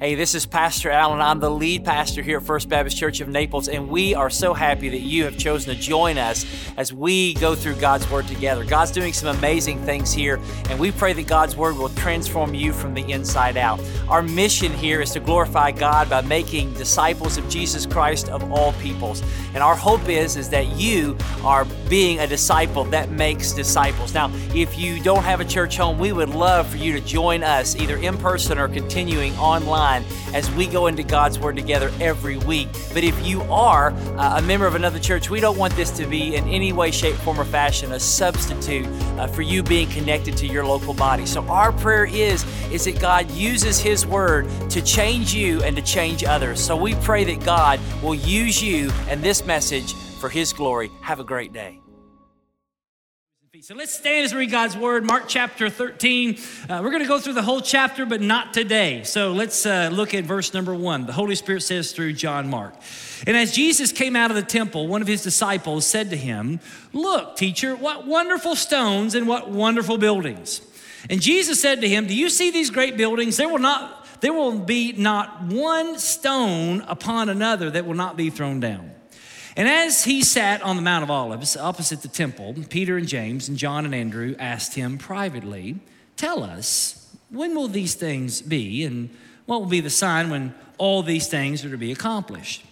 Hey, this is Pastor Alan. I'm the lead pastor here at First Baptist Church of Naples, and we are so happy that you have chosen to join us as we go through God's Word together. God's doing some amazing things here, and we pray that God's Word will transform you from the inside out. Our mission here is to glorify God by making disciples of Jesus Christ of all peoples. And our hope is, is that you are being a disciple that makes disciples. Now, if you don't have a church home, we would love for you to join us either in person or continuing online as we go into God's Word together every week. But if you are uh, a member of another church, we don't want this to be in any way, shape, form, or fashion a substitute uh, for you being connected to your local body. So our prayer is is that God uses His Word to change you and to change others. So we pray that God will use you and this message for His glory. Have a great day. So let's stand as we read God's word, Mark chapter 13. Uh, we're going to go through the whole chapter, but not today. So let's uh, look at verse number one. The Holy Spirit says through John Mark. And as Jesus came out of the temple, one of his disciples said to him, Look, teacher, what wonderful stones and what wonderful buildings. And Jesus said to him, Do you see these great buildings? There will not, there will be not one stone upon another that will not be thrown down. And as he sat on the Mount of Olives opposite the temple, Peter and James and John and Andrew asked him privately, Tell us, when will these things be, and what will be the sign when all these things are to be accomplished?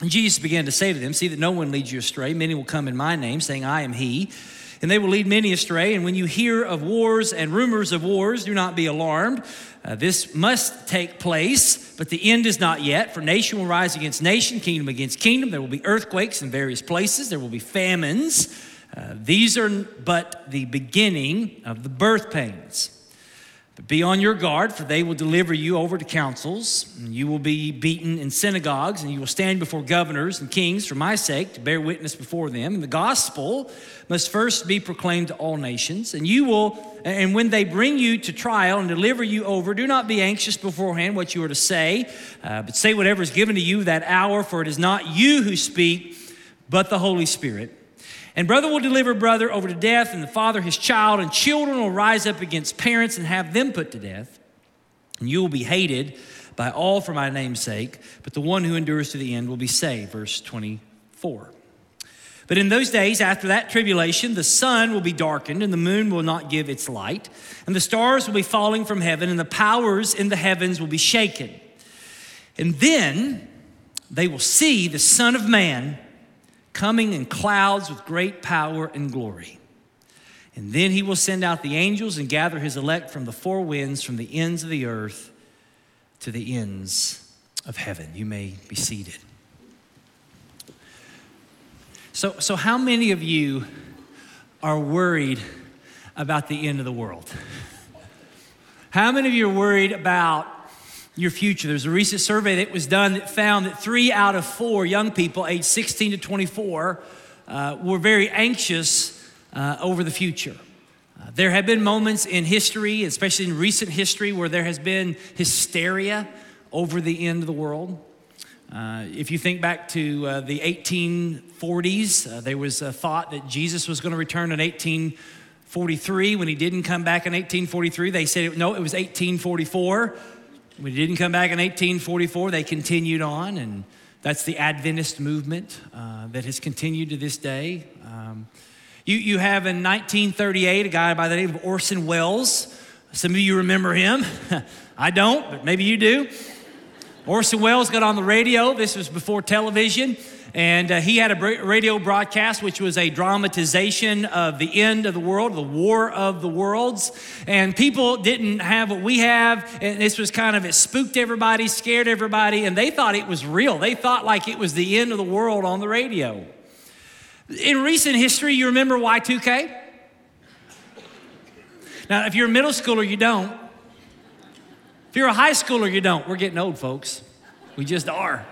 And Jesus began to say to them, See that no one leads you astray. Many will come in my name, saying, I am he. And they will lead many astray. And when you hear of wars and rumors of wars, do not be alarmed. Uh, this must take place, but the end is not yet. For nation will rise against nation, kingdom against kingdom. There will be earthquakes in various places, there will be famines. Uh, these are but the beginning of the birth pains. Be on your guard, for they will deliver you over to councils, and you will be beaten in synagogues, and you will stand before governors and kings for my sake to bear witness before them. And the gospel must first be proclaimed to all nations, and you will, and when they bring you to trial and deliver you over, do not be anxious beforehand what you are to say, uh, but say whatever is given to you that hour, for it is not you who speak, but the Holy Spirit. And brother will deliver brother over to death, and the father his child, and children will rise up against parents and have them put to death. And you will be hated by all for my name's sake, but the one who endures to the end will be saved. Verse 24. But in those days, after that tribulation, the sun will be darkened, and the moon will not give its light, and the stars will be falling from heaven, and the powers in the heavens will be shaken. And then they will see the Son of Man coming in clouds with great power and glory. And then he will send out the angels and gather his elect from the four winds, from the ends of the earth to the ends of heaven. You may be seated. So, so how many of you are worried about the end of the world? How many of you are worried about your future. There's a recent survey that was done that found that three out of four young people aged 16 to 24 uh, were very anxious uh, over the future. Uh, there have been moments in history, especially in recent history, where there has been hysteria over the end of the world. Uh, if you think back to uh, the 1840s, uh, there was a thought that Jesus was going to return in 1843. When he didn't come back in 1843, they said, no, it was 1844. He didn't come back in 1844, they continued on, and that's the Adventist movement uh, that has continued to this day. Um, you, you have in 1938 a guy by the name of Orson Welles. Some of you remember him. I don't, but maybe you do. Orson Welles got on the radio. This was before television. And uh, he had a radio broadcast, which was a dramatization of the end of the world, the war of the worlds. And people didn't have what we have. And this was kind of, it spooked everybody, scared everybody, and they thought it was real. They thought like it was the end of the world on the radio. In recent history, you remember Y2K? Now, if you're a middle schooler, you don't. If you're a high schooler, you don't. We're getting old, folks. We just are.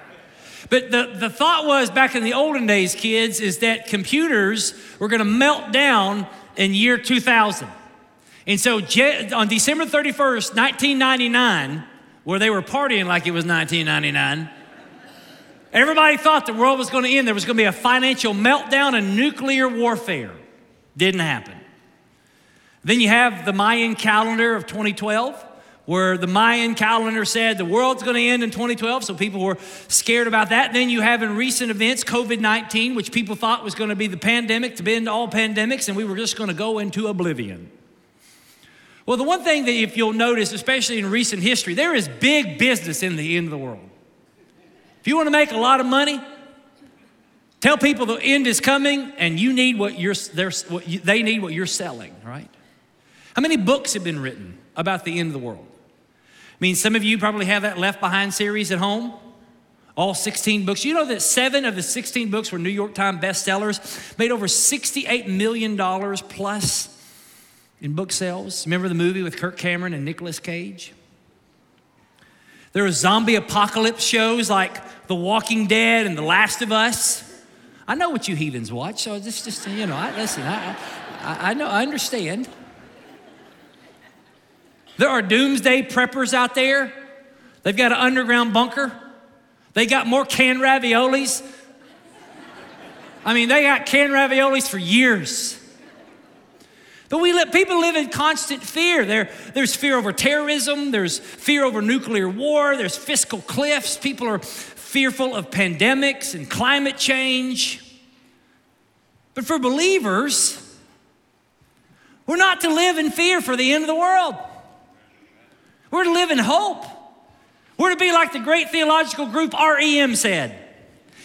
But the, the thought was back in the olden days, kids, is that computers were going to melt down in year 2000. And so on December 31st, 1999, where they were partying like it was 1999, everybody thought the world was going to end. There was going to be a financial meltdown and nuclear warfare. Didn't happen. Then you have the Mayan calendar of 2012 where the Mayan calendar said the world's going to end in 2012, so people were scared about that. Then you have in recent events COVID 19, which people thought was going to be the pandemic to end all pandemics, and we were just going to go into oblivion. Well, the one thing that if you'll notice, especially in recent history, there is big business in the end of the world. If you want to make a lot of money, tell people the end is coming, and you need what you're, what you, they need what you're selling, right? How many books have been written about the end of the world? I mean, some of you probably have that Left Behind series at home. All 16 books. You know that seven of the 16 books were New York Times bestsellers, made over $68 million plus in book sales. Remember the movie with Kirk Cameron and Nicolas Cage? There are zombie apocalypse shows like The Walking Dead and The Last of Us. I know what you heathens watch, so just, just you know, I, listen, I, I, I know, I understand. There are doomsday preppers out there. They've got an underground bunker. They got more canned raviolis. I mean, they got canned raviolis for years. But we let people live in constant fear. There, there's fear over terrorism, there's fear over nuclear war, there's fiscal cliffs. People are fearful of pandemics and climate change. But for believers, we're not to live in fear for the end of the world. We're to live in hope. We're to be like the great theological group REM said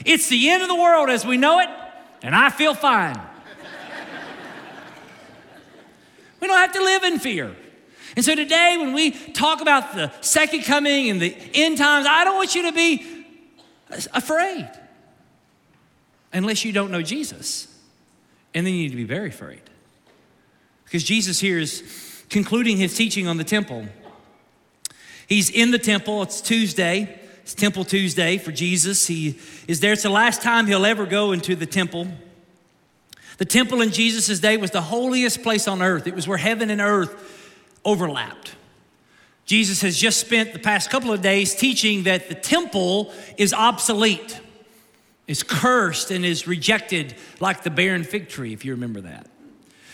it's the end of the world as we know it, and I feel fine. we don't have to live in fear. And so today, when we talk about the second coming and the end times, I don't want you to be afraid unless you don't know Jesus. And then you need to be very afraid. Because Jesus here is concluding his teaching on the temple. He's in the temple. It's Tuesday. It's Temple Tuesday for Jesus. He is there. It's the last time he'll ever go into the temple. The temple in Jesus' day was the holiest place on earth, it was where heaven and earth overlapped. Jesus has just spent the past couple of days teaching that the temple is obsolete, is cursed, and is rejected like the barren fig tree, if you remember that.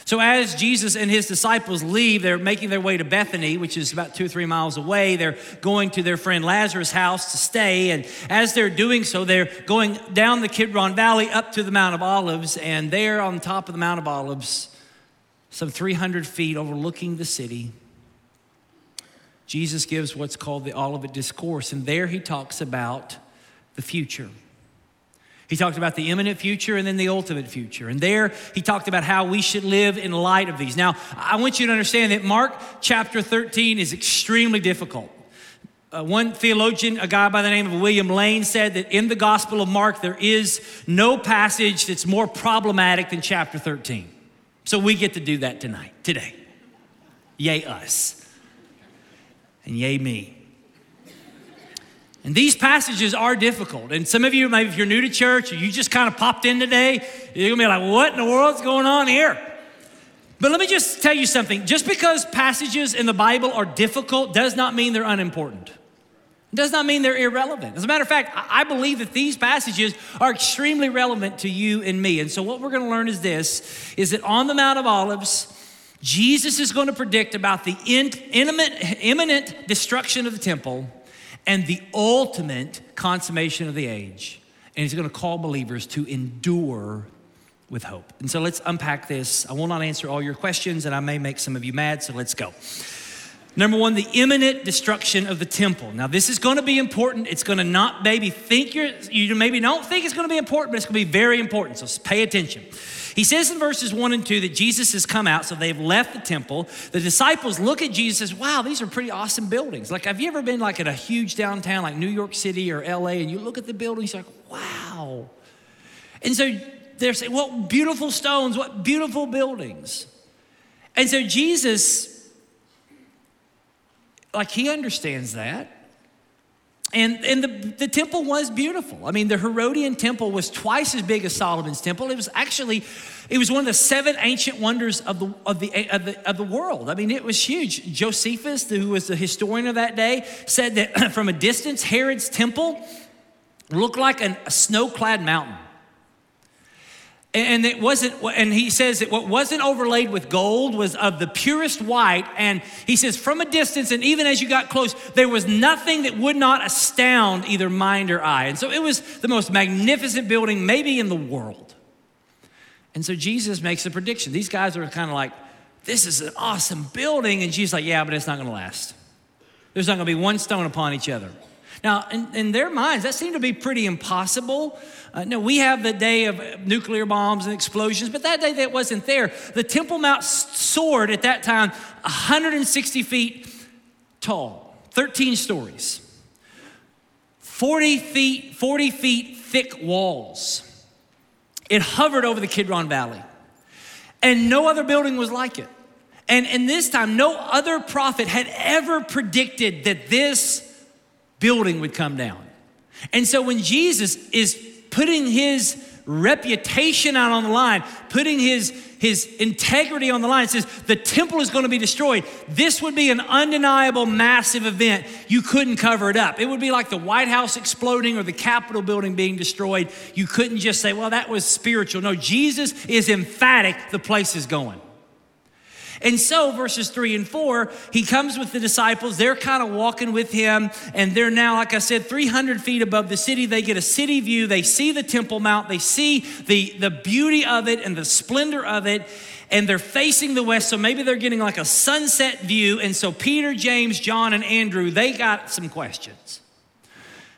So, as Jesus and his disciples leave, they're making their way to Bethany, which is about two or three miles away. They're going to their friend Lazarus' house to stay. And as they're doing so, they're going down the Kidron Valley up to the Mount of Olives. And there on top of the Mount of Olives, some 300 feet overlooking the city, Jesus gives what's called the Olivet Discourse. And there he talks about the future. He talked about the imminent future and then the ultimate future. And there he talked about how we should live in light of these. Now, I want you to understand that Mark chapter 13 is extremely difficult. Uh, one theologian, a guy by the name of William Lane, said that in the Gospel of Mark, there is no passage that's more problematic than chapter 13. So we get to do that tonight, today. Yay, us. And yay, me. And these passages are difficult. And some of you, maybe if you're new to church or you just kind of popped in today, you're gonna be like, what in the world's going on here? But let me just tell you something. Just because passages in the Bible are difficult does not mean they're unimportant. It does not mean they're irrelevant. As a matter of fact, I believe that these passages are extremely relevant to you and me. And so what we're going to learn is this is that on the Mount of Olives, Jesus is going to predict about the imminent destruction of the temple and the ultimate consummation of the age. And he's going to call believers to endure with hope. And so let's unpack this. I will not answer all your questions, and I may make some of you mad, so let's go. Number one, the imminent destruction of the temple. Now, this is going to be important. It's going to not maybe think you're, you maybe don't think it's going to be important, but it's going to be very important. So pay attention. He says in verses one and two that Jesus has come out, so they've left the temple. The disciples look at Jesus, wow, these are pretty awesome buildings. Like, have you ever been like in a huge downtown like New York City or LA and you look at the buildings, like, wow. And so they're saying, what beautiful stones, what beautiful buildings. And so Jesus, like, he understands that. And, and the, the temple was beautiful. I mean, the Herodian temple was twice as big as Solomon's temple. It was actually, it was one of the seven ancient wonders of the, of the, of the, of the world. I mean, it was huge. Josephus, who was the historian of that day, said that from a distance, Herod's temple looked like an, a snow clad mountain. And it wasn't, and he says that what wasn't overlaid with gold was of the purest white. And he says, from a distance, and even as you got close, there was nothing that would not astound either mind or eye. And so it was the most magnificent building, maybe in the world. And so Jesus makes a prediction. These guys are kind of like, this is an awesome building. And Jesus like, yeah, but it's not going to last. There's not going to be one stone upon each other. Now, in, in their minds, that seemed to be pretty impossible. Uh, no, we have the day of nuclear bombs and explosions, but that day that wasn't there. The Temple Mount soared at that time 160 feet tall, 13 stories, 40 feet, 40 feet thick walls. It hovered over the Kidron Valley, and no other building was like it. And, and this time, no other prophet had ever predicted that this building would come down. And so when Jesus is putting his reputation out on the line, putting his, his integrity on the line, says the temple is going to be destroyed. This would be an undeniable, massive event. You couldn't cover it up. It would be like the White House exploding or the Capitol building being destroyed. You couldn't just say, well, that was spiritual. No, Jesus is emphatic, the place is going. And so, verses three and four, he comes with the disciples. They're kind of walking with him, and they're now, like I said, 300 feet above the city. They get a city view. They see the Temple Mount. They see the, the beauty of it and the splendor of it. And they're facing the west, so maybe they're getting like a sunset view. And so, Peter, James, John, and Andrew, they got some questions.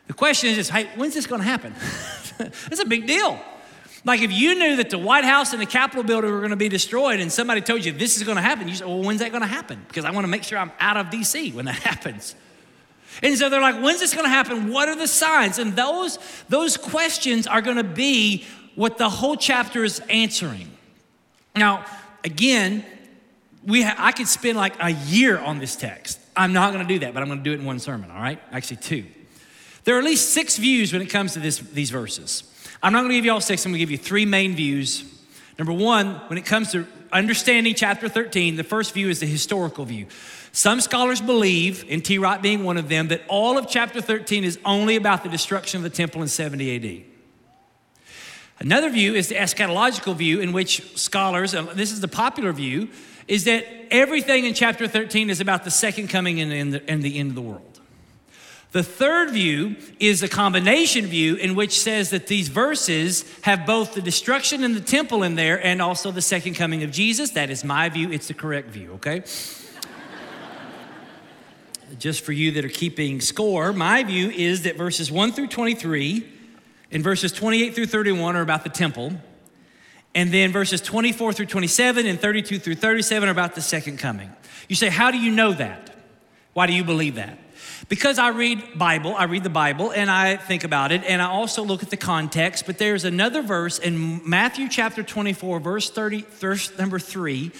The question is, hey, when's this going to happen? It's a big deal. Like if you knew that the White House and the Capitol building were going to be destroyed and somebody told you this is going to happen, you say, well, when's that going to happen? Because I want to make sure I'm out of DC when that happens. And so they're like, when's this going to happen? What are the signs? And those, those questions are going to be what the whole chapter is answering. Now, again, we ha- I could spend like a year on this text. I'm not going to do that, but I'm going to do it in one sermon, all right? Actually, two. There are at least six views when it comes to this, these verses. I'm not going to give you all six, I'm going to give you three main views. Number one, when it comes to understanding chapter 13, the first view is the historical view. Some scholars believe, N. T. Wright being one of them, that all of chapter 13 is only about the destruction of the temple in 70 AD. Another view is the eschatological view, in which scholars, this is the popular view, is that everything in chapter 13 is about the second coming and the, and the end of the world. The third view is a combination view in which says that these verses have both the destruction in the temple in there and also the second coming of Jesus. That is my view. It's the correct view, okay? Just for you that are keeping score, my view is that verses 1 through 23 and verses 28 through 31 are about the temple. And then verses 24 through 27 and 32 through 37 are about the second coming. You say, How do you know that? Why do you believe that? Because I read Bible, I read the Bible and I think about it and I also look at the context, but there's another verse in Matthew chapter 24 verse 30 verse number 3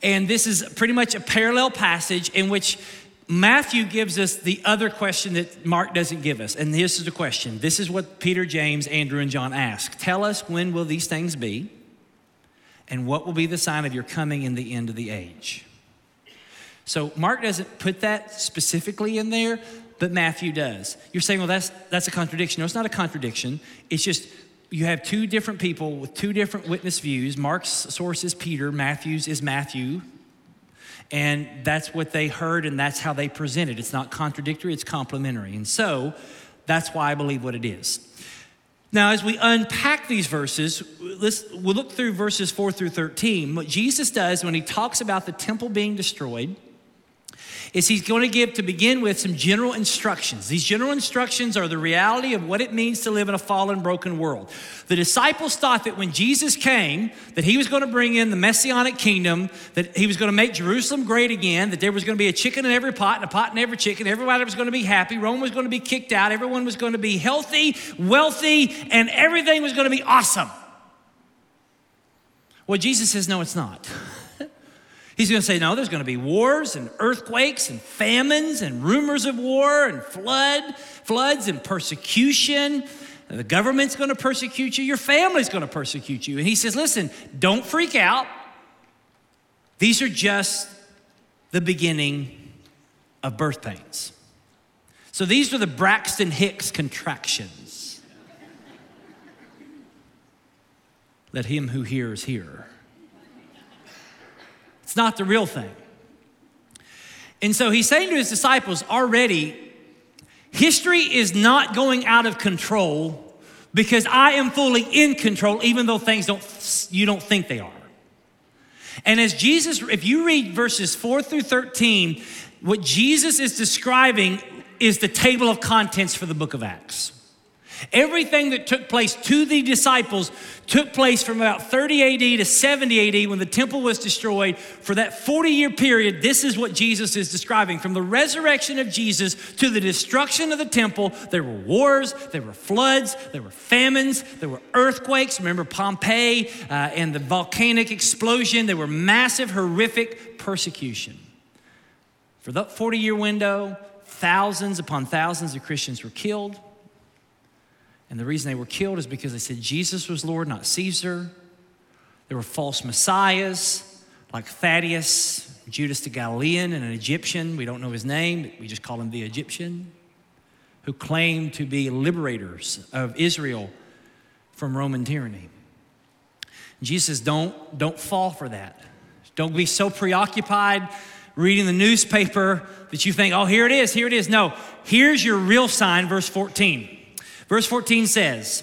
and this is pretty much a parallel passage in which Matthew gives us the other question that Mark doesn't give us. And this is the question. This is what Peter, James, Andrew, and John ask. Tell us when will these things be? And what will be the sign of your coming in the end of the age? So Mark doesn't put that specifically in there, but Matthew does. You're saying, well, that's, that's a contradiction. No, it's not a contradiction. It's just you have two different people with two different witness views. Mark's source is Peter, Matthew's is Matthew. And that's what they heard, and that's how they presented. It's not contradictory, it's complementary. And so that's why I believe what it is. Now, as we unpack these verses, let's, we'll look through verses 4 through 13. What Jesus does when he talks about the temple being destroyed, is he's going to give, to begin with, some general instructions. These general instructions are the reality of what it means to live in a fallen, broken world. The disciples thought that when Jesus came, that he was going to bring in the messianic kingdom, that he was going to make Jerusalem great again, that there was going to be a chicken in every pot and a pot in every chicken. Everybody was going to be happy. Rome was going to be kicked out. Everyone was going to be healthy, wealthy, and everything was going to be awesome. Well, Jesus says, no, it's not. He's going to say, no, there's going to be wars and earthquakes and famines and rumors of war and flood, floods and persecution. The government's going to persecute you. Your family's going to persecute you. And he says, listen, don't freak out. These are just the beginning of birth pains. So these are the Braxton Hicks contractions. let him who hears hear. It's not the real thing. And so he's saying to his disciples already, history is not going out of control because I am fully in control, even though things don't, you don't think they are. And as Jesus, if you read verses 4 through 13, what Jesus is describing is the table of contents for the book of Acts. Everything that took place to the disciples took place from about 30 AD to 70 AD when the temple was destroyed. For that 40 year period, this is what Jesus is describing. From the resurrection of Jesus to the destruction of the temple, there were wars, there were floods, there were famines, there were earthquakes. Remember Pompeii uh, and the volcanic explosion? There were massive, horrific persecution. For that 40 year window, thousands upon thousands of Christians were killed. And the reason they were killed is because they said Jesus was Lord, not Caesar. There were false messiahs like Theudas, Judas the Galilean, and an Egyptian. We don't know his name, we just call him the Egyptian, who claimed to be liberators of Israel from Roman tyranny. Jesus don't, don't fall for that. Don't be so preoccupied reading the newspaper that you think, oh, here it is, here it is. No, here's your real sign, verse 14. Verse 14 says,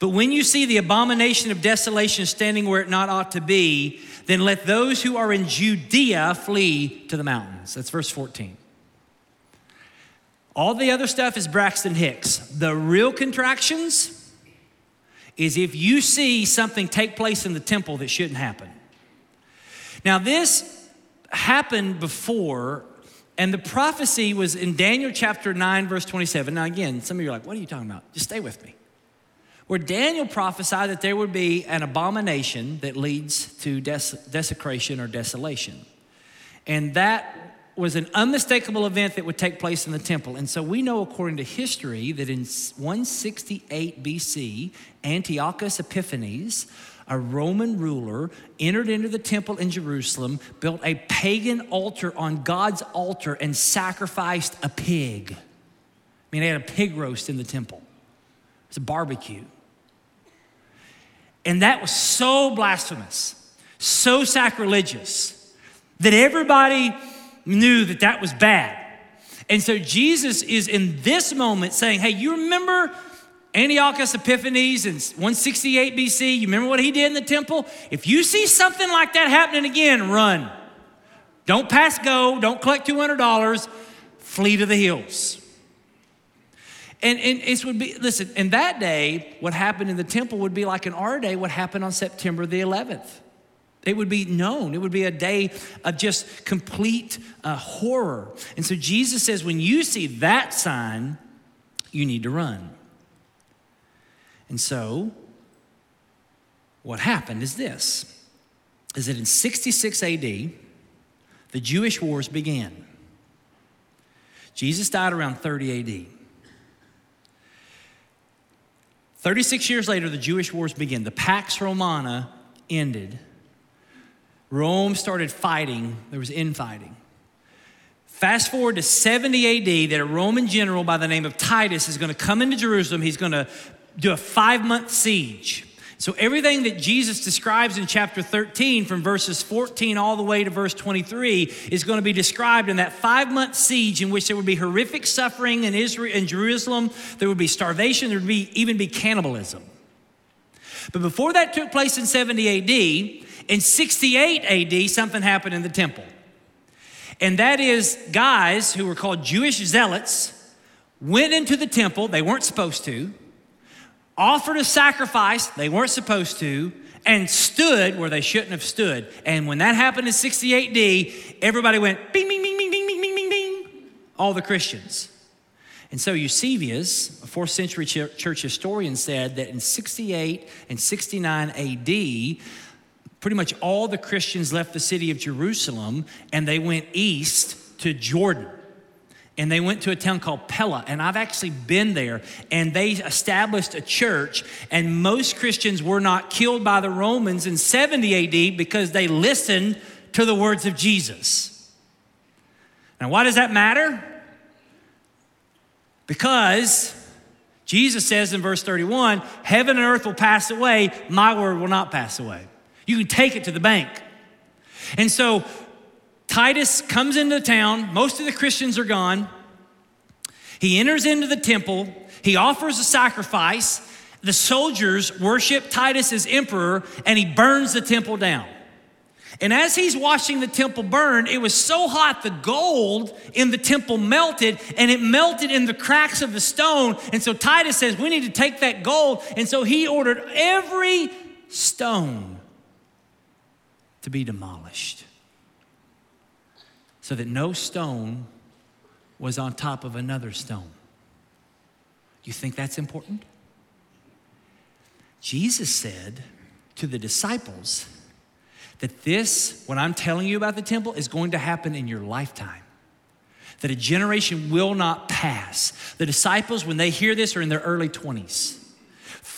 But when you see the abomination of desolation standing where it not ought to be, then let those who are in Judea flee to the mountains. That's verse 14. All the other stuff is Braxton Hicks. The real contractions is if you see something take place in the temple that shouldn't happen. Now, this happened before and the prophecy was in Daniel chapter 9, verse 27. Now, again, some of you are like, what are you talking about? Just stay with me. Where Daniel prophesied that there would be an abomination that leads to des- desecration or desolation. And that was an unmistakable event that would take place in the temple. And so we know, according to history, that in 168 BC, Antiochus Epiphanes a Roman ruler, entered into the temple in Jerusalem, built a pagan altar on God's altar, and sacrificed a pig. I mean, they had a pig roast in the temple, it was a barbecue. And that was so blasphemous, so sacrilegious, that everybody knew that that was bad. And so Jesus is in this moment saying, Hey, you remember Antiochus Epiphanes in 168 BC, you remember what he did in the temple? If you see something like that happening again, run. Don't pass go, don't collect $200, flee to the hills. And, and it would be, listen, in that day, what happened in the temple would be like in our day, what happened on September the 11th. It would be known. It would be a day of just complete uh, horror. And so Jesus says, when you see that sign, you need to run. And so, what happened is this is that in 66 AD, the Jewish wars began. Jesus died around 30 AD. 36 years later, the Jewish wars began. The Pax Romana ended. Rome started fighting, there was infighting. Fast forward to 70 AD, that a Roman general by the name of Titus is going to come into Jerusalem. He's going to do a five month siege. So, everything that Jesus describes in chapter 13, from verses 14 all the way to verse 23, is going to be described in that five month siege in which there would be horrific suffering in Israel in Jerusalem, there would be starvation, there would be, even be cannibalism. But before that took place in 70 AD, in 68 AD, something happened in the temple. And that is guys who were called Jewish zealots went into the temple, they weren't supposed to offered a sacrifice they weren't supposed to, and stood where they shouldn't have stood. And when that happened in 68 AD, everybody went bing, bing, bing, bing, bing, bing, bing, bing, bing. All the Christians. And so Eusebius, a fourth century church historian, said that in 68 and 69 AD, pretty much all the Christians left the city of Jerusalem and they went east to Jordan and they went to a town called Pella. And I've actually been there. And they established a church. And most Christians were not killed by the Romans in 70 AD because they listened to the words of Jesus. Now, why does that matter? Because Jesus says in verse 31 Heaven and earth will pass away, my word will not pass away. You can take it to the bank. And so Titus comes into the town, most of the Christians are gone. He enters into the temple, he offers a sacrifice. The soldiers worship Titus as emperor, and he burns the temple down. And as he's watching the temple burn, it was so hot the gold in the temple melted and it melted in the cracks of the stone. And so Titus says, We need to take that gold. And so he ordered every stone to be demolished so that no stone was on top of another stone. You think that's important? Jesus said to the disciples that this, what I'm telling you about the temple, is going to happen in your lifetime. That a generation will not pass. The disciples, when they hear this, are in their early 20s.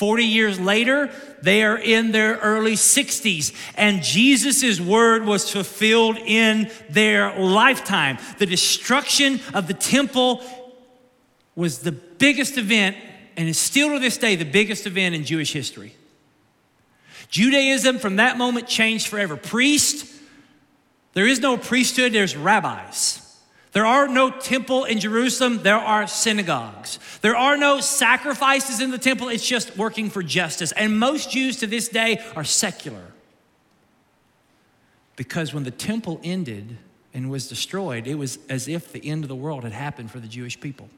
40 years later, they are in their early 60s, and Jesus' word was fulfilled in their lifetime. The destruction of the temple was the biggest event, and is still to this day the biggest event in Jewish history. Judaism from that moment changed forever. Priest, there is no priesthood, there's rabbis. There are no temple in Jerusalem, there are synagogues. There are no sacrifices in the temple, it's just working for justice. And most Jews to this day are secular. Because when the temple ended and was destroyed, it was as if the end of the world had happened for the Jewish people.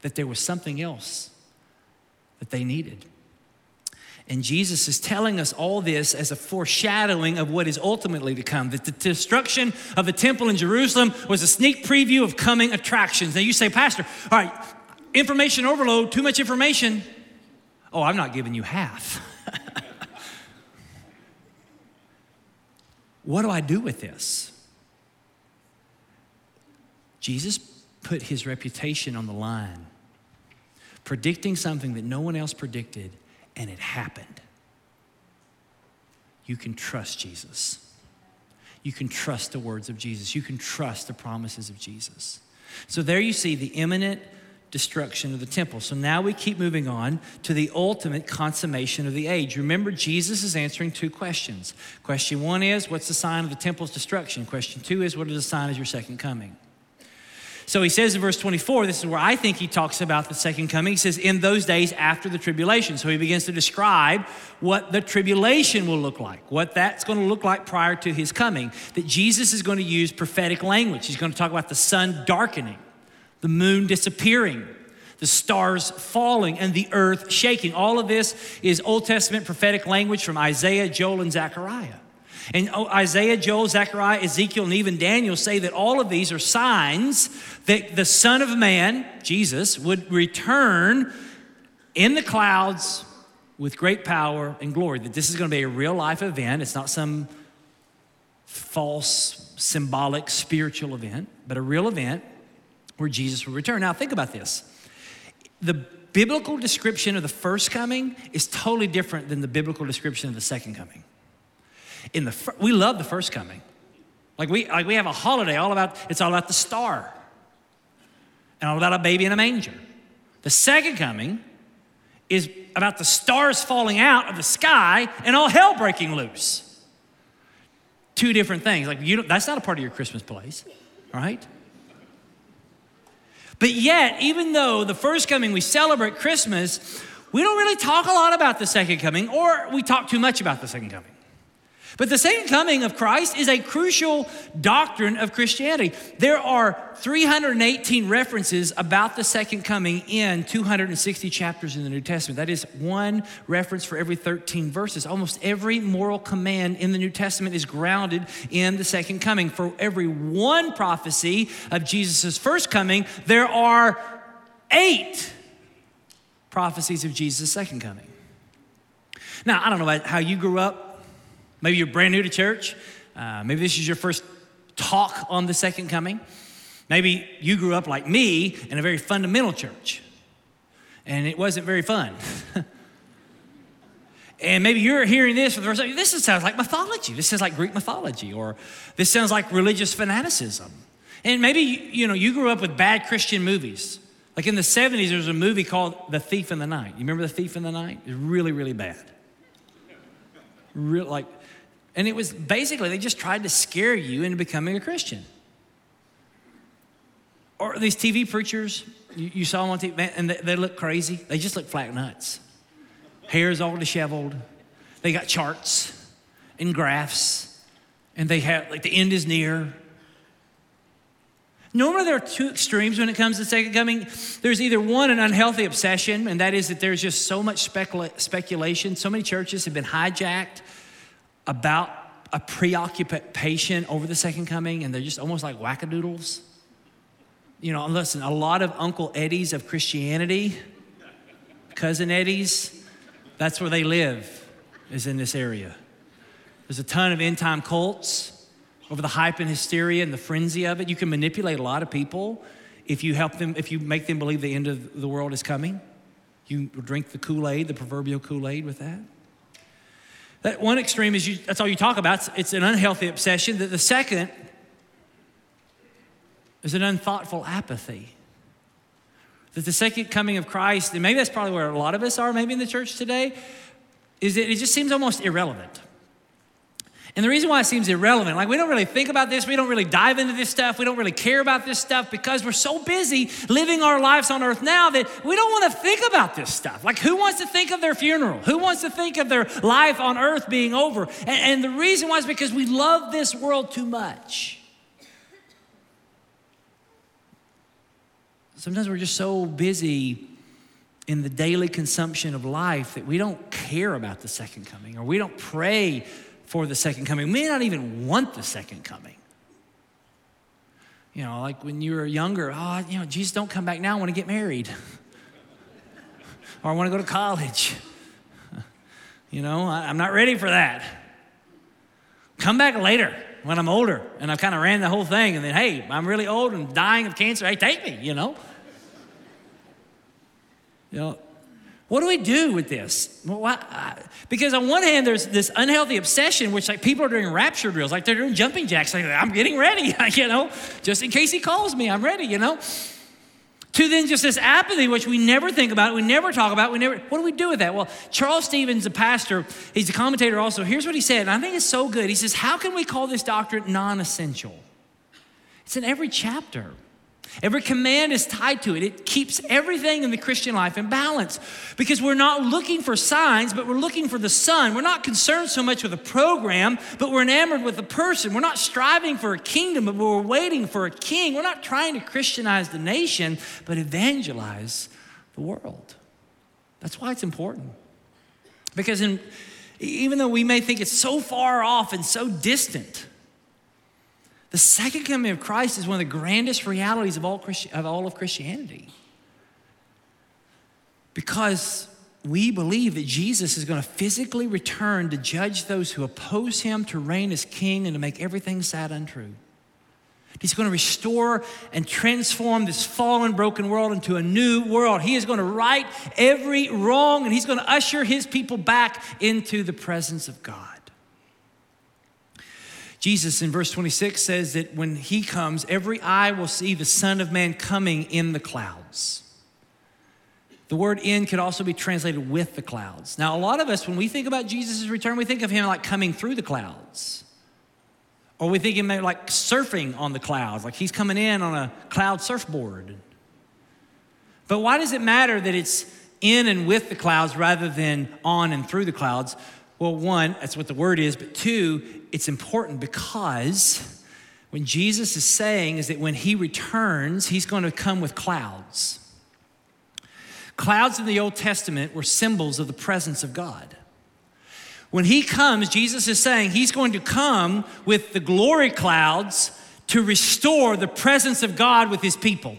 That there was something else that they needed. And Jesus is telling us all this as a foreshadowing of what is ultimately to come. That the destruction of the temple in Jerusalem was a sneak preview of coming attractions. Now you say, Pastor, all right, information overload, too much information. Oh, I'm not giving you half. what do I do with this? Jesus put his reputation on the line, predicting something that no one else predicted and it happened. You can trust Jesus. You can trust the words of Jesus. You can trust the promises of Jesus. So there you see the imminent destruction of the temple. So now we keep moving on to the ultimate consummation of the age. Remember, Jesus is answering two questions. Question one is, What's the sign of the temple's destruction? Question two is, What is the sign of your second coming? So he says in verse 24, this is where I think he talks about the second coming. He says, in those days after the tribulation. So he begins to describe what the tribulation will look like, what that's going to look like prior to his coming. That Jesus is going to use prophetic language. He's going to talk about the sun darkening, the moon disappearing, the stars falling, and the earth shaking. All of this is Old Testament prophetic language from Isaiah, Joel, and Zechariah. And oh, Isaiah, Joel, Zechariah, Ezekiel, and even Daniel say that all of these are signs that the Son of Man, Jesus, would return in the clouds with great power and glory. That this is going to be a real life event. It's not some false, symbolic, spiritual event, but a real event where Jesus will return. Now, think about this. The biblical description of the first coming is totally different than the biblical description of the second coming. In the fir- we love the first coming. Like we like we have a holiday all about it's all about the star. And all about a baby in a manger. The second coming is about the stars falling out of the sky and all hell breaking loose. Two different things. Like you that's not a part of your Christmas place, right? But yet, even though the first coming we celebrate Christmas, we don't really talk a lot about the second coming, or we talk too much about the second coming. But the second coming of Christ is a crucial doctrine of Christianity. There are 318 references about the second coming in 260 chapters in the New Testament. That is one reference for every 13 verses. Almost every moral command in the New Testament is grounded in the second coming. For every one prophecy of Jesus' first coming, there are eight prophecies of Jesus' second coming. Now, I don't know how you grew up. Maybe you're brand new to church. Uh, maybe this is your first talk on the second coming. Maybe you grew up like me in a very fundamental church, and it wasn't very fun. and maybe you're hearing this for the first time. This sounds like mythology. This sounds like Greek mythology, or this sounds like religious fanaticism. And maybe you know you grew up with bad Christian movies, Like in the 70s, there was a movie called The Thief in the Night. You remember The Thief in the Night? It was really, really bad. Real, like, and it was basically, they just tried to scare you into becoming a Christian. Or these TV preachers, you, you saw them on TV, and they, they look crazy. They just look flat nuts. Hair's all disheveled. They got charts and graphs, and they have, like, the end is near. Normally, there are two extremes when it comes to second coming. There's either one, an unhealthy obsession, and that is that there's just so much specula- speculation. So many churches have been hijacked about a preoccupation over the second coming, and they're just almost like wackadoodles. You know, listen, a lot of Uncle Eddies of Christianity, cousin Eddies, that's where they live, is in this area. There's a ton of end time cults over the hype and hysteria and the frenzy of it. You can manipulate a lot of people if you help them, if you make them believe the end of the world is coming. You drink the Kool Aid, the proverbial Kool Aid with that. That one extreme is you, that's all you talk about. It's, it's an unhealthy obsession. The, the second is an unthoughtful apathy. That the second coming of Christ, and maybe that's probably where a lot of us are, maybe in the church today, is that it just seems almost irrelevant. And the reason why it seems irrelevant, like we don't really think about this, we don't really dive into this stuff, we don't really care about this stuff because we're so busy living our lives on earth now that we don't want to think about this stuff. Like, who wants to think of their funeral? Who wants to think of their life on earth being over? And, and the reason why is because we love this world too much. Sometimes we're just so busy in the daily consumption of life that we don't care about the second coming or we don't pray for the second coming. We may not even want the second coming. You know, like when you were younger, oh, you know, Jesus, don't come back now. I want to get married. or I want to go to college. You know, I, am not ready for that. Come back later when I'm older and I've kind of ran the whole thing. And then, hey, I'm really old and dying of cancer. Hey, take me, you know. You know, what do we do with this? Because on one hand, there's this unhealthy obsession, which like people are doing rapture drills, like they're doing jumping jacks. Like I'm getting ready, you know, just in case he calls me, I'm ready, you know. To then just this apathy, which we never think about, we never talk about, we never. What do we do with that? Well, Charles Stevens, a pastor, he's a commentator also. Here's what he said, and I think it's so good. He says, "How can we call this doctrine non-essential?" It's in every chapter. Every command is tied to it. It keeps everything in the Christian life in balance because we're not looking for signs, but we're looking for the Son. We're not concerned so much with a program, but we're enamored with the person. We're not striving for a kingdom, but we're waiting for a king. We're not trying to Christianize the nation, but evangelize the world. That's why it's important. Because in, even though we may think it's so far off and so distant, the second coming of Christ is one of the grandest realities of all, Christi- of, all of Christianity. Because we believe that Jesus is going to physically return to judge those who oppose him, to reign as king, and to make everything sad untrue. He's going to restore and transform this fallen, broken world into a new world. He is going to right every wrong and he's going to usher his people back into the presence of God. Jesus in verse 26 says that when he comes, every eye will see the Son of Man coming in the clouds. The word in could also be translated with the clouds. Now, a lot of us, when we think about Jesus' return, we think of him like coming through the clouds. Or we think of him like surfing on the clouds, like he's coming in on a cloud surfboard. But why does it matter that it's in and with the clouds rather than on and through the clouds? Well, one, that's what the word is, but two, it's important because when Jesus is saying is that when he returns, he's going to come with clouds. Clouds in the Old Testament were symbols of the presence of God. When he comes, Jesus is saying he's going to come with the glory clouds to restore the presence of God with his people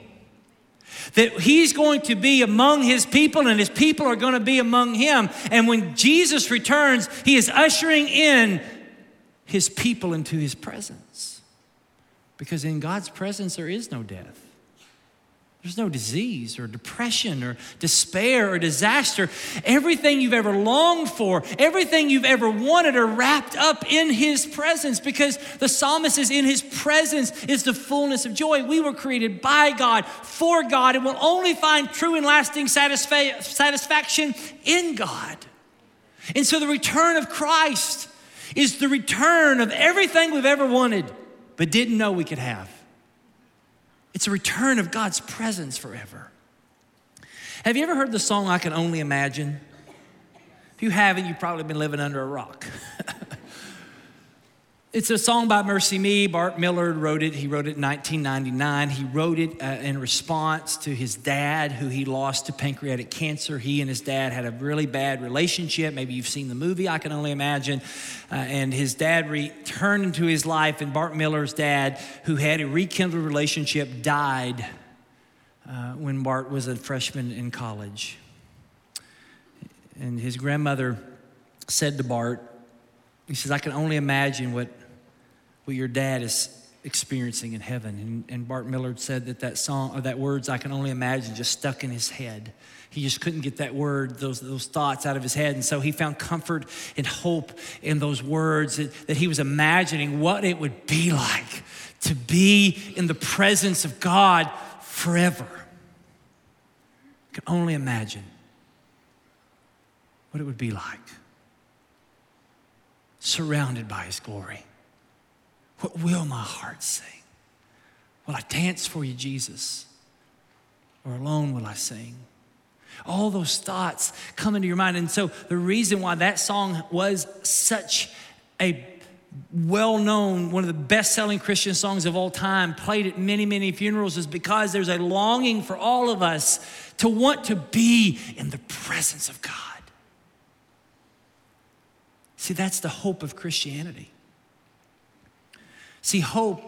that he's going to be among his people and his people are going to be among him. And when Jesus returns, he is ushering in his people into his presence. Because in God's presence, there is no death. There's no disease or depression or despair or disaster. Everything you've ever longed for, everything you've ever wanted are wrapped up in His presence because the psalmist is in His presence is the fullness of joy. We were created by God, for God, and will only find true and lasting satisfa- satisfaction in God. And so the return of Christ is the return of everything we've ever wanted but didn't know we could have. It's a return of God's presence forever. Have you ever heard the song I Can Only Imagine? If you haven't, you've probably been living under a rock. It's a song by MercyMe. Bart Millard wrote it. He wrote it in 1999. He wrote it uh, in response to his dad, who he lost to pancreatic cancer. He and his dad had a really bad relationship. Maybe you've seen the movie, I can only imagine. Uh, and his dad returned into his life, and Bart Millard's dad, who had a rekindled relationship, died uh, when Bart was a freshman in college. And his grandmother said to Bart, he says, I can only imagine what what your dad is experiencing in heaven. And, and Bart Millard said that that song, or that words I can only imagine, just stuck in his head. He just couldn't get that word, those, those thoughts out of his head. And so he found comfort and hope in those words that, that he was imagining what it would be like to be in the presence of God forever. I can only imagine what it would be like, surrounded by his glory. What will my heart sing? Will I dance for you, Jesus? Or alone will I sing? All those thoughts come into your mind. And so, the reason why that song was such a well known, one of the best selling Christian songs of all time, played at many, many funerals, is because there's a longing for all of us to want to be in the presence of God. See, that's the hope of Christianity. See, hope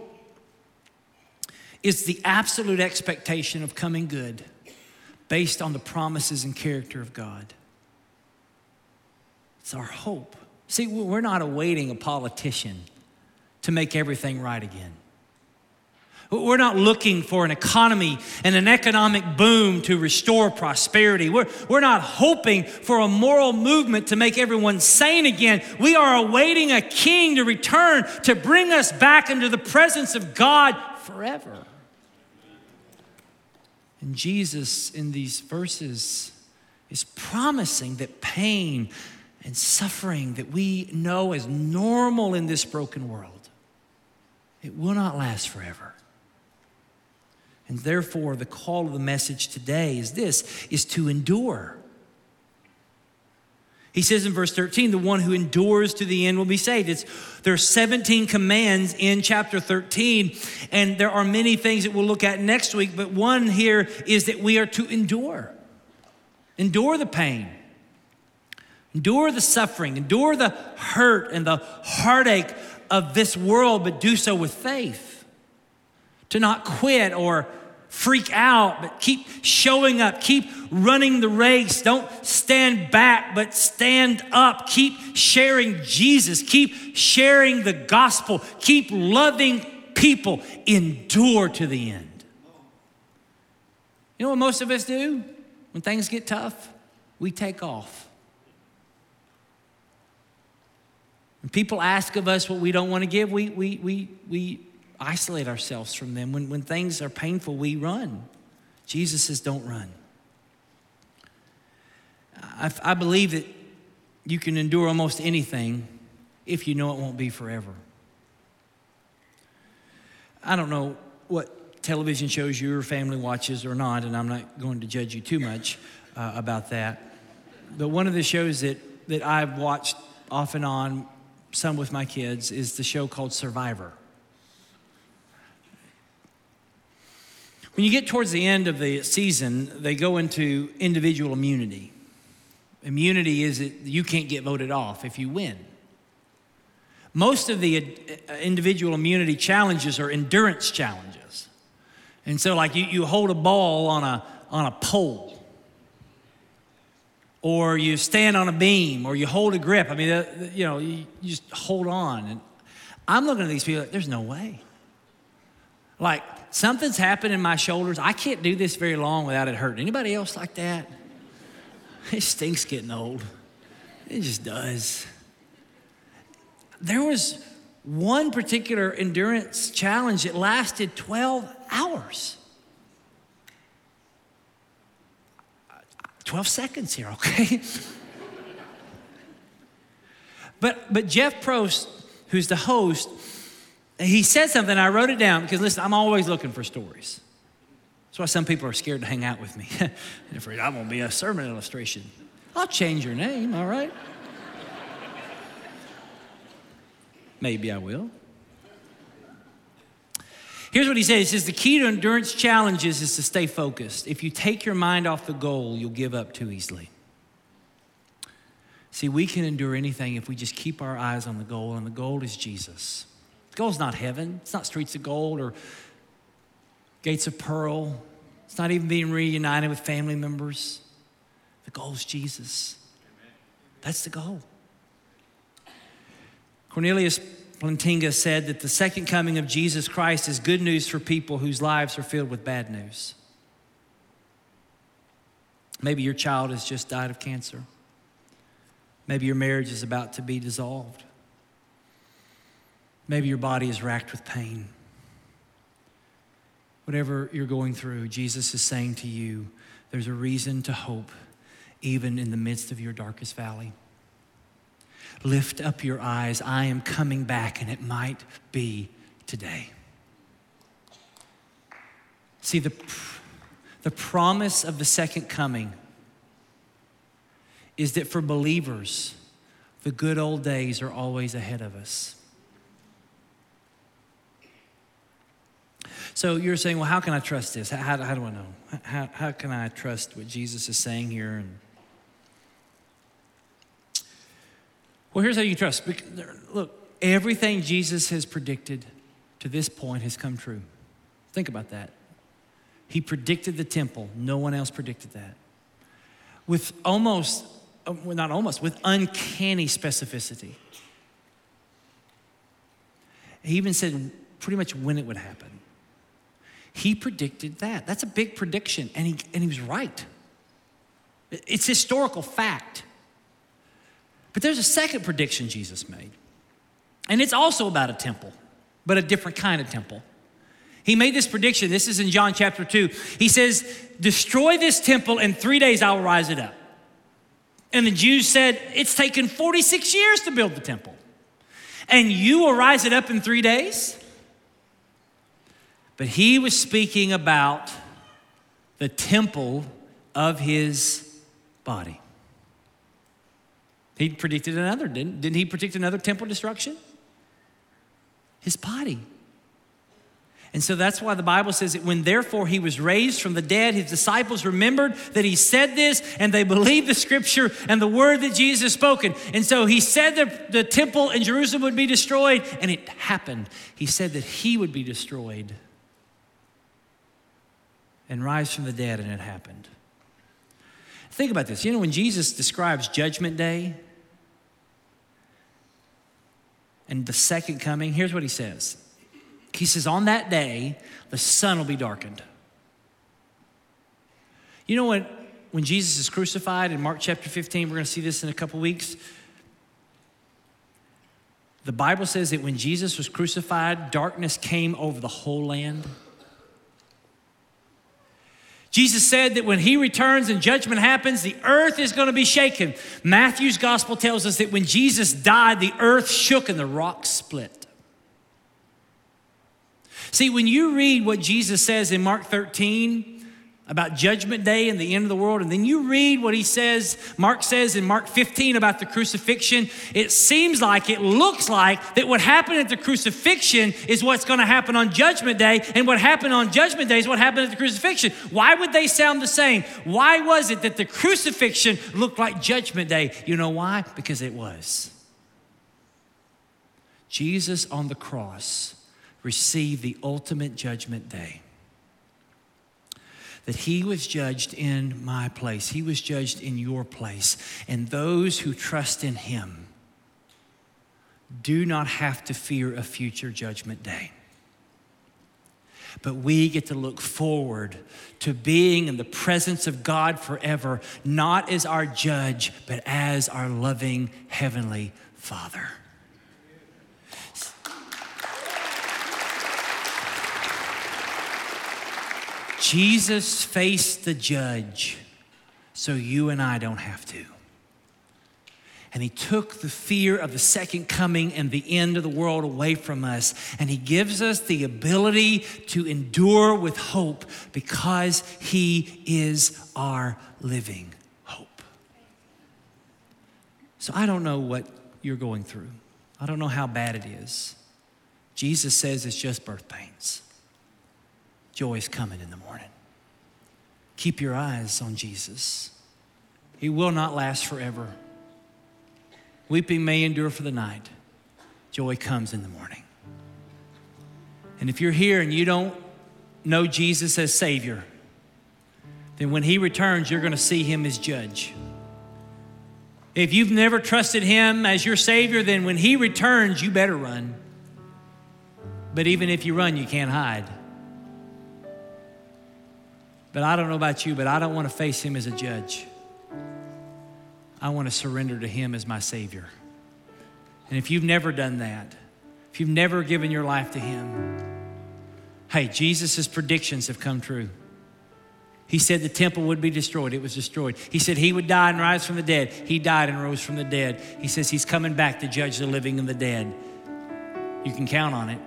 is the absolute expectation of coming good based on the promises and character of God. It's our hope. See, we're not awaiting a politician to make everything right again. We're not looking for an economy and an economic boom to restore prosperity. We're, we're not hoping for a moral movement to make everyone sane again. We are awaiting a king to return to bring us back into the presence of God forever. And Jesus, in these verses, is promising that pain and suffering that we know as normal in this broken world, it will not last forever. And therefore, the call of the message today is this is to endure. He says in verse 13, the one who endures to the end will be saved. It's, there are 17 commands in chapter 13, and there are many things that we'll look at next week, but one here is that we are to endure. Endure the pain, endure the suffering, endure the hurt and the heartache of this world, but do so with faith to not quit or freak out, but keep showing up, keep running the race. Don't stand back, but stand up. Keep sharing Jesus, keep sharing the gospel, keep loving people, endure to the end. You know what most of us do when things get tough? We take off. When people ask of us what we don't want to give, we, we, we, we isolate ourselves from them. When, when things are painful, we run. Jesus says, don't run. I, I believe that you can endure almost anything if you know it won't be forever. I don't know what television shows your family watches or not, and I'm not going to judge you too much uh, about that. But one of the shows that, that I've watched off and on, some with my kids, is the show called Survivor. When you get towards the end of the season, they go into individual immunity. Immunity is that you can't get voted off if you win. Most of the uh, individual immunity challenges are endurance challenges. And so, like, you, you hold a ball on a, on a pole, or you stand on a beam, or you hold a grip. I mean, you know, you, you just hold on. And I'm looking at these people, like, there's no way. Like, something's happened in my shoulders. I can't do this very long without it hurting. Anybody else like that? It stinks getting old. It just does. There was one particular endurance challenge that lasted 12 hours. 12 seconds here, okay? but, but Jeff Probst, who's the host, he said something, I wrote it down because listen, I'm always looking for stories. That's why some people are scared to hang out with me. afraid I'm gonna be a sermon illustration. I'll change your name, all right? Maybe I will. Here's what he says. He says the key to endurance challenges is to stay focused. If you take your mind off the goal, you'll give up too easily. See, we can endure anything if we just keep our eyes on the goal, and the goal is Jesus. Is not heaven, it's not streets of gold or gates of pearl, it's not even being reunited with family members. The goal is Jesus. That's the goal. Cornelius Plantinga said that the second coming of Jesus Christ is good news for people whose lives are filled with bad news. Maybe your child has just died of cancer. Maybe your marriage is about to be dissolved. Maybe your body is racked with pain. Whatever you're going through, Jesus is saying to you, there's a reason to hope even in the midst of your darkest valley. Lift up your eyes. I am coming back, and it might be today. See, the, the promise of the second coming is that for believers, the good old days are always ahead of us. So you're saying, well, how can I trust this? How, how, how do I know? How, how can I trust what Jesus is saying here? And Well, here's how you trust. Look, everything Jesus has predicted to this point has come true. Think about that. He predicted the temple, no one else predicted that. With almost, um, well, not almost, with uncanny specificity. He even said pretty much when it would happen. He predicted that. That's a big prediction, and he, and he was right. It's historical fact. But there's a second prediction Jesus made, and it's also about a temple, but a different kind of temple. He made this prediction. This is in John chapter 2. He says, Destroy this temple, in three days I will rise it up. And the Jews said, It's taken 46 years to build the temple, and you will rise it up in three days? But he was speaking about the temple of his body. He predicted another, didn't, didn't he predict another temple destruction? His body. And so that's why the Bible says that when therefore he was raised from the dead, his disciples remembered that he said this and they believed the scripture and the word that Jesus spoken. And so he said that the temple in Jerusalem would be destroyed, and it happened. He said that he would be destroyed and rise from the dead, and it happened. Think about this. You know, when Jesus describes Judgment Day, and the second coming, here's what he says He says, On that day, the sun will be darkened. You know what? When Jesus is crucified in Mark chapter 15, we're going to see this in a couple weeks. The Bible says that when Jesus was crucified, darkness came over the whole land. Jesus said that when he returns and judgment happens, the earth is going to be shaken. Matthew's gospel tells us that when Jesus died, the earth shook and the rocks split. See, when you read what Jesus says in Mark 13, about judgment day and the end of the world and then you read what he says mark says in mark 15 about the crucifixion. It seems like it looks like that what happened at the crucifixion is what's going to happen on judgment day and what happened on judgment day is what happened at the crucifixion. Why would they sound the same? Why was it that the crucifixion looked like judgment day? You know why? Because it was. Jesus on the cross received the ultimate judgment day that he was judged in my place, he was judged in your place. And those who trust in him do not have to fear a future judgment day. but we get to look forward to being in the presence of God forever, not as our judge, but as our loving heavenly Father. Jesus faced the judge so you and I don't have to. And he took the fear of the second coming and the end of the world away from us. And he gives us the ability to endure with hope because he is our living hope. So I don't know what you're going through, I don't know how bad it is. Jesus says it's just birth pains. Joy is coming in the morning. Keep your eyes on Jesus. He will not last forever. Weeping may endure for the night, joy comes in the morning. And if you're here and you don't know Jesus as Savior, then when He returns, you're going to see Him as judge. If you've never trusted Him as your Savior, then when He returns, you better run. But even if you run, you can't hide. But I don't know about you, but I don't want to face Him as a judge. I want to surrender to Him as my Savior. And if you've never done that, if you've never given your life to Him, hey, Jesus' predictions have come true. He said the temple would be destroyed. It was destroyed. He said he would die and rise from the dead. He died and rose from the dead. He says he's coming back to judge the living and the dead. You can count on it.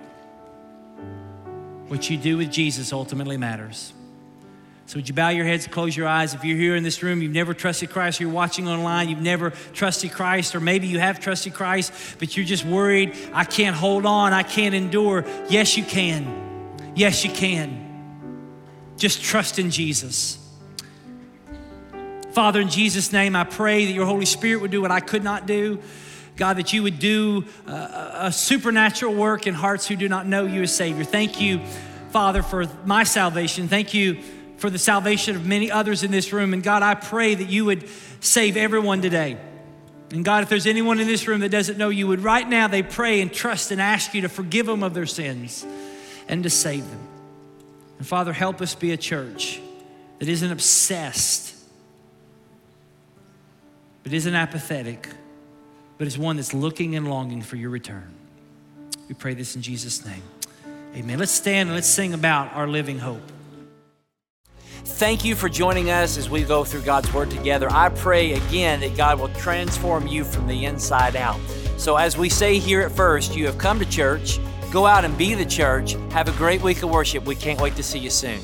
What you do with Jesus ultimately matters. So, would you bow your heads, and close your eyes? If you're here in this room, you've never trusted Christ, you're watching online, you've never trusted Christ, or maybe you have trusted Christ, but you're just worried, I can't hold on, I can't endure. Yes, you can. Yes, you can. Just trust in Jesus. Father, in Jesus' name, I pray that your Holy Spirit would do what I could not do. God, that you would do uh, a, a supernatural work in hearts who do not know you as Savior. Thank you, Father, for my salvation. Thank you for the salvation of many others in this room. And God, I pray that you would save everyone today. And God, if there's anyone in this room that doesn't know you, would right now they pray and trust and ask you to forgive them of their sins and to save them. And Father, help us be a church that isn't obsessed, but isn't apathetic, but is one that's looking and longing for your return. We pray this in Jesus' name. Amen. Let's stand and let's sing about our living hope. Thank you for joining us as we go through God's Word together. I pray again that God will transform you from the inside out. So, as we say here at first, you have come to church, go out and be the church. Have a great week of worship. We can't wait to see you soon.